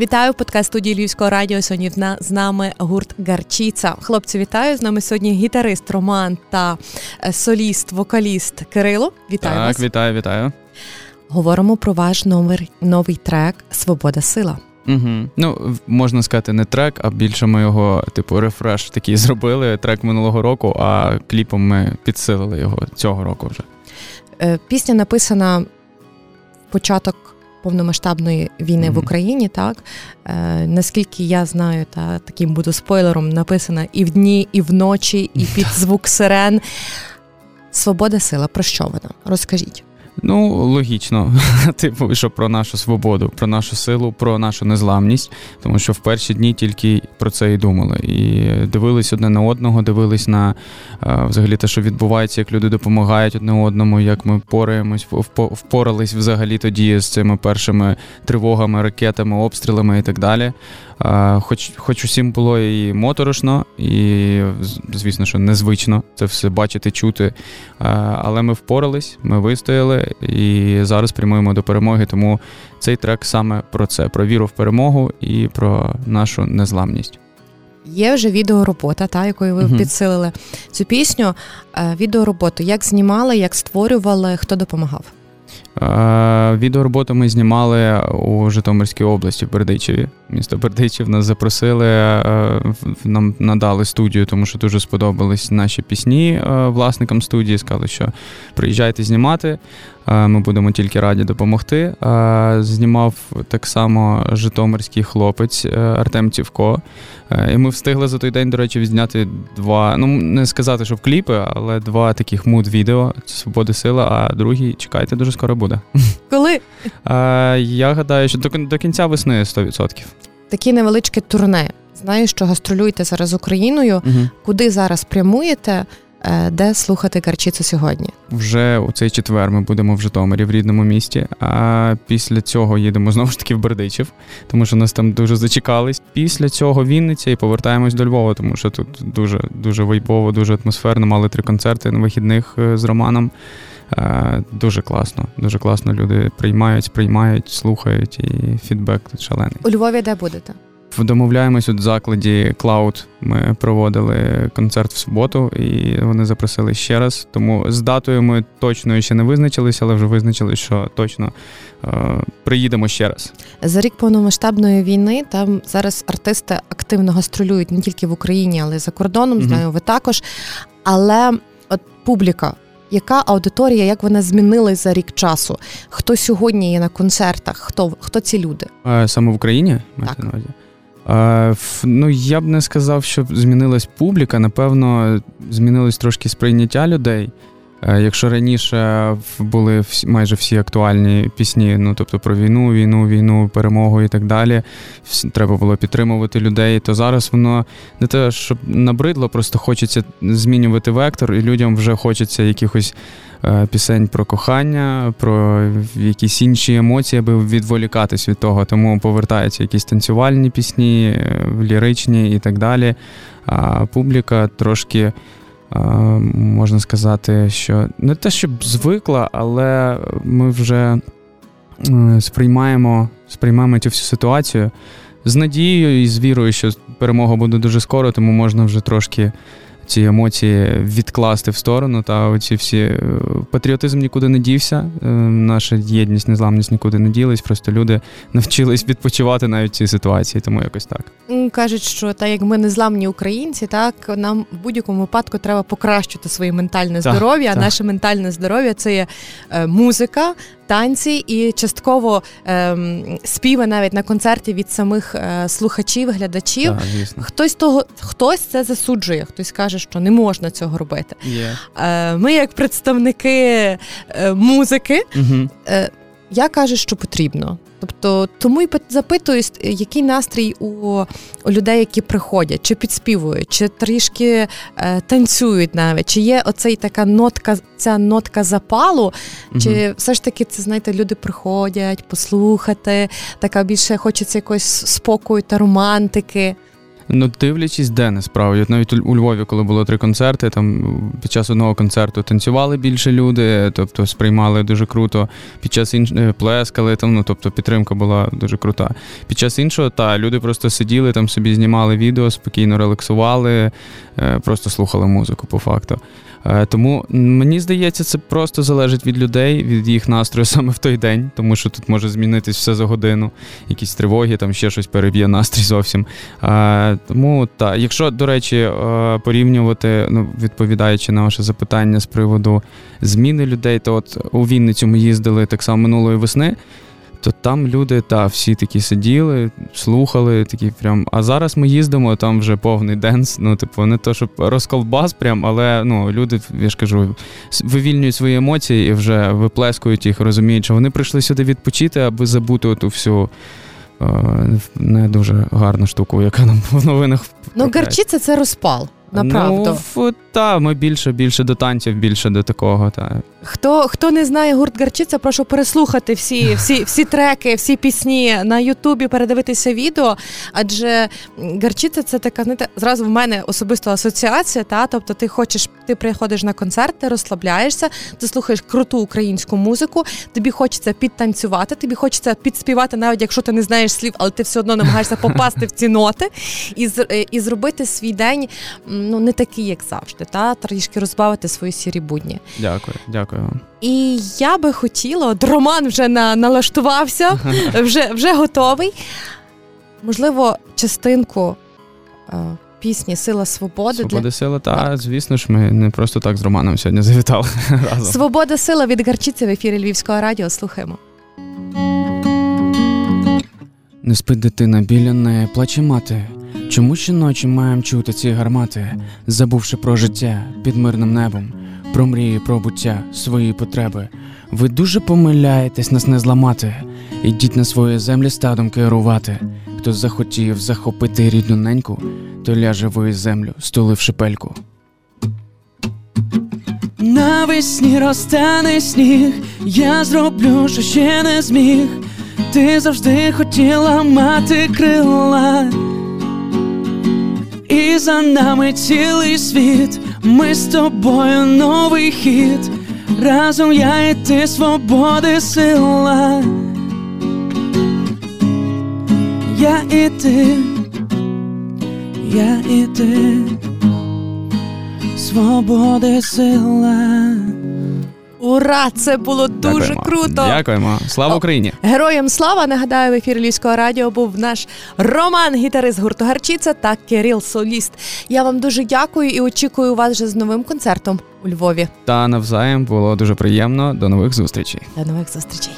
Вітаю в подкаст студії Львівського радіо. Сьогодні з нами гурт Гарчіца. Хлопці, вітаю з нами сьогодні гітарист Роман та е, соліст, вокаліст Кирило. Вітаю так, вас. вітаю, вітаю. Говоримо про ваш новий, новий трек Свобода сила. Угу. Ну, можна сказати, не трек, а більше ми його, типу, рефреш такий зробили. Трек минулого року, а кліпом ми підсилили його цього року вже. Е, пісня написана в початок повномасштабної війни mm-hmm. в Україні, так е, наскільки я знаю, та таким буду спойлером, написана і в дні, і вночі, і під звук сирен. Свобода сила. Про що вона? Розкажіть. Ну, логічно, типу, що про нашу свободу, про нашу силу, про нашу незламність, тому що в перші дні тільки про це і думали. І дивились одне на одного, дивились на взагалі те, що відбувається, як люди допомагають одне одному, як ми пораємось, впорались взагалі тоді з цими першими тривогами, ракетами, обстрілами і так далі. Хоч хоч усім було і моторошно, і, звісно, що незвично це все бачити, чути. Але ми впорались, ми вистояли і зараз прямуємо до перемоги. Тому цей трек саме про це: про віру в перемогу і про нашу незламність. Є вже відеоробота, та якою ви uh підсилили цю пісню. Відеороботу як знімали, як створювали, хто допомагав? Відеороботу ми знімали у Житомирській області в Бердичеві. Місто Бердичів нас запросили, нам надали студію, тому що дуже сподобались наші пісні власникам студії. Сказали, що приїжджайте знімати. Ми будемо тільки раді допомогти. Знімав так само Житомирський хлопець е, Артем Цівко. Е, і ми встигли за той день, до речі, відзняти два. Ну не сказати, що в кліпи, але два таких муд-відео. Свободи сила, а другий чекайте, дуже скоро буде. Коли? Я гадаю, що до, до кінця весни 100%. Такі невеличкі турне. Знаю, що гастролюєте зараз Україною. Угу. Куди зараз прямуєте? Е, де слухати Гарчицю сьогодні? Вже у цей четвер ми будемо в Житомирі в рідному місті. А після цього їдемо знову ж таки в Бердичів, тому що нас там дуже зачекались. Після цього Вінниця і повертаємось до Львова, тому що тут дуже дуже вайбово, дуже атмосферно. Мали три концерти на вихідних е, з Романом. Е, дуже класно, дуже класно. Люди приймають, сприймають, слухають, і фідбек тут шалений. У Львові де будете? Домовляємось у закладі Cloud. Ми проводили концерт в суботу, і вони запросили ще раз. Тому з датою ми точно ще не визначилися, але вже визначили, що точно е, приїдемо ще раз. За рік повномасштабної війни там зараз артисти активно гастролюють не тільки в Україні, але й за кордоном. Знаю, ви також. Але от публіка. Яка аудиторія, як вона змінилась за рік часу? Хто сьогодні є на концертах? Хто хто ці люди? Саме в Україні? Так. Ну, я б не сказав, що змінилась публіка. Напевно, змінилось трошки сприйняття людей. Е, якщо раніше були майже всі актуальні пісні, ну тобто про війну, війну, війну, перемогу і так далі, треба було підтримувати людей, то зараз воно не те, щоб набридло, просто хочеться змінювати вектор, і людям вже хочеться якихось Е, пісень про кохання, про якісь інші емоції, аби відволікатись від того. Тому повертаються якісь танцювальні пісні, е, ліричні і так далі. А публіка трошки. Е, можна сказати, що не те, щоб звикла, але ми вже сприймаємо сприймаємо цю всю ситуацію з надією і з вірою, що перемога буде дуже скоро, тому можна вже трошки ці емоції відкласти в сторону. Та оці всі е, патріотизм нікуди не дівся. Е, наша єдність, незламність нікуди не ділись. Просто люди навчились відпочивати навіть в цій ситуації, тому якось так. Кажуть, що так як ми незламні українці, так нам в будь-якому випадку треба покращити своє ментальне здоров'я. А наше ментальне здоров'я це є е, музика, танці і частково ем, співи навіть на концерті від самих е, слухачів, глядачів. Так, Хтось того, хтось це засуджує, хтось каже, що не можна цього робити. Yeah. Е, Ми, як представники е, музики, угу. Я кажу, що потрібно. Тобто тому й запитуюсь, який настрій у, у людей, які приходять, чи підспівують, чи трішки е, танцюють навіть, чи є оцей така нотка, ця нотка запалу, угу. чи все ж таки це знаєте, люди приходять послухати, така більше хочеться якогось спокою та романтики. Ну, дивлячись, де насправді. Навіть у Львові, коли було три концерти, там під час одного концерту танцювали більше люди, тобто сприймали дуже круто. Під час іншого плескали, там, ну тобто підтримка була дуже крута. Під час іншого, та люди просто сиділи там, собі знімали відео, спокійно релаксували, е, просто слухали музику по факту. Е, тому мені здається, це просто залежить від людей, від їх настрою саме в той день, тому що тут може змінитись все за годину, якісь тривоги, там ще щось переб'є настрій зовсім. Е, тому так, якщо, до речі, е, порівнювати, ну відповідаючи на ваше запитання з приводу зміни людей, то от у Вінницю ми їздили так само минулої весни то там люди та всі такі сиділи, слухали, такі прям. А зараз ми їздимо, там вже повний денс. Ну, типу, не то, щоб розколбас, прям, але ну, люди, я ж кажу, вивільнюють свої емоції і вже виплескують їх, розуміють, що вони прийшли сюди відпочити, аби забути оту всю. Не дуже гарну штуку, яка нам в новинах. Ну, гарчиця це розпал. Направду. Ну, та, ми більше більше до танців, більше до такого. Та. Хто хто не знає гурт Гарчиця, прошу переслухати всі всі, всі треки, всі пісні на Ютубі, передивитися відео. Адже Гарчиця це така, знаєте, зразу в мене особисто асоціація. Та? Тобто ти хочеш, ти приходиш на концерт, ти розслабляєшся, ти слухаєш круту українську музику, тобі хочеться підтанцювати, тобі хочеться підспівати, навіть якщо ти не знаєш слів, але ти все одно намагаєшся попасти в ці ноти і і зробити свій день ну не такий, як завжди, та трішки розбавити свої сірі будні. Дякую, дякую вам. І я би хотіла, от Роман вже на, налаштувався, вже вже готовий. Можливо, частинку е, пісні Сила свободи. Свобода для... сила, та так. звісно ж, ми не просто так з Романом сьогодні завітали разом. Свобода сила від Гарчиці в ефірі Львівського радіо. Слухаємо. Не спить дитина біля неї, плаче мати. Чому щоночі маємо чути ці гармати, забувши про життя під мирним небом, про мрії, про буття, свої потреби? Ви дуже помиляєтесь нас не зламати, ідіть на свої землі стадом керувати. Хто захотів захопити рідну неньку, то ляже в землю, стуливши пельку. Навесні розтане сніг, я зроблю, що ще не зміг. Ти завжди хотіла мати крила і за нами цілий світ, ми з тобою новий хід, разом я і ти свободи сила, я і ти, я і ти, свободи сила. Ура! Це було дуже Дякуємо. круто. Дякуємо. Слава Україні! Героям слава! Нагадаю, в ефір Львівського радіо був наш Роман, гітарист гурту Гарчиця та Кирил Соліст. Я вам дуже дякую і очікую вас вже з новим концертом у Львові. Та навзаєм було дуже приємно. До нових зустрічей. До нових зустрічей.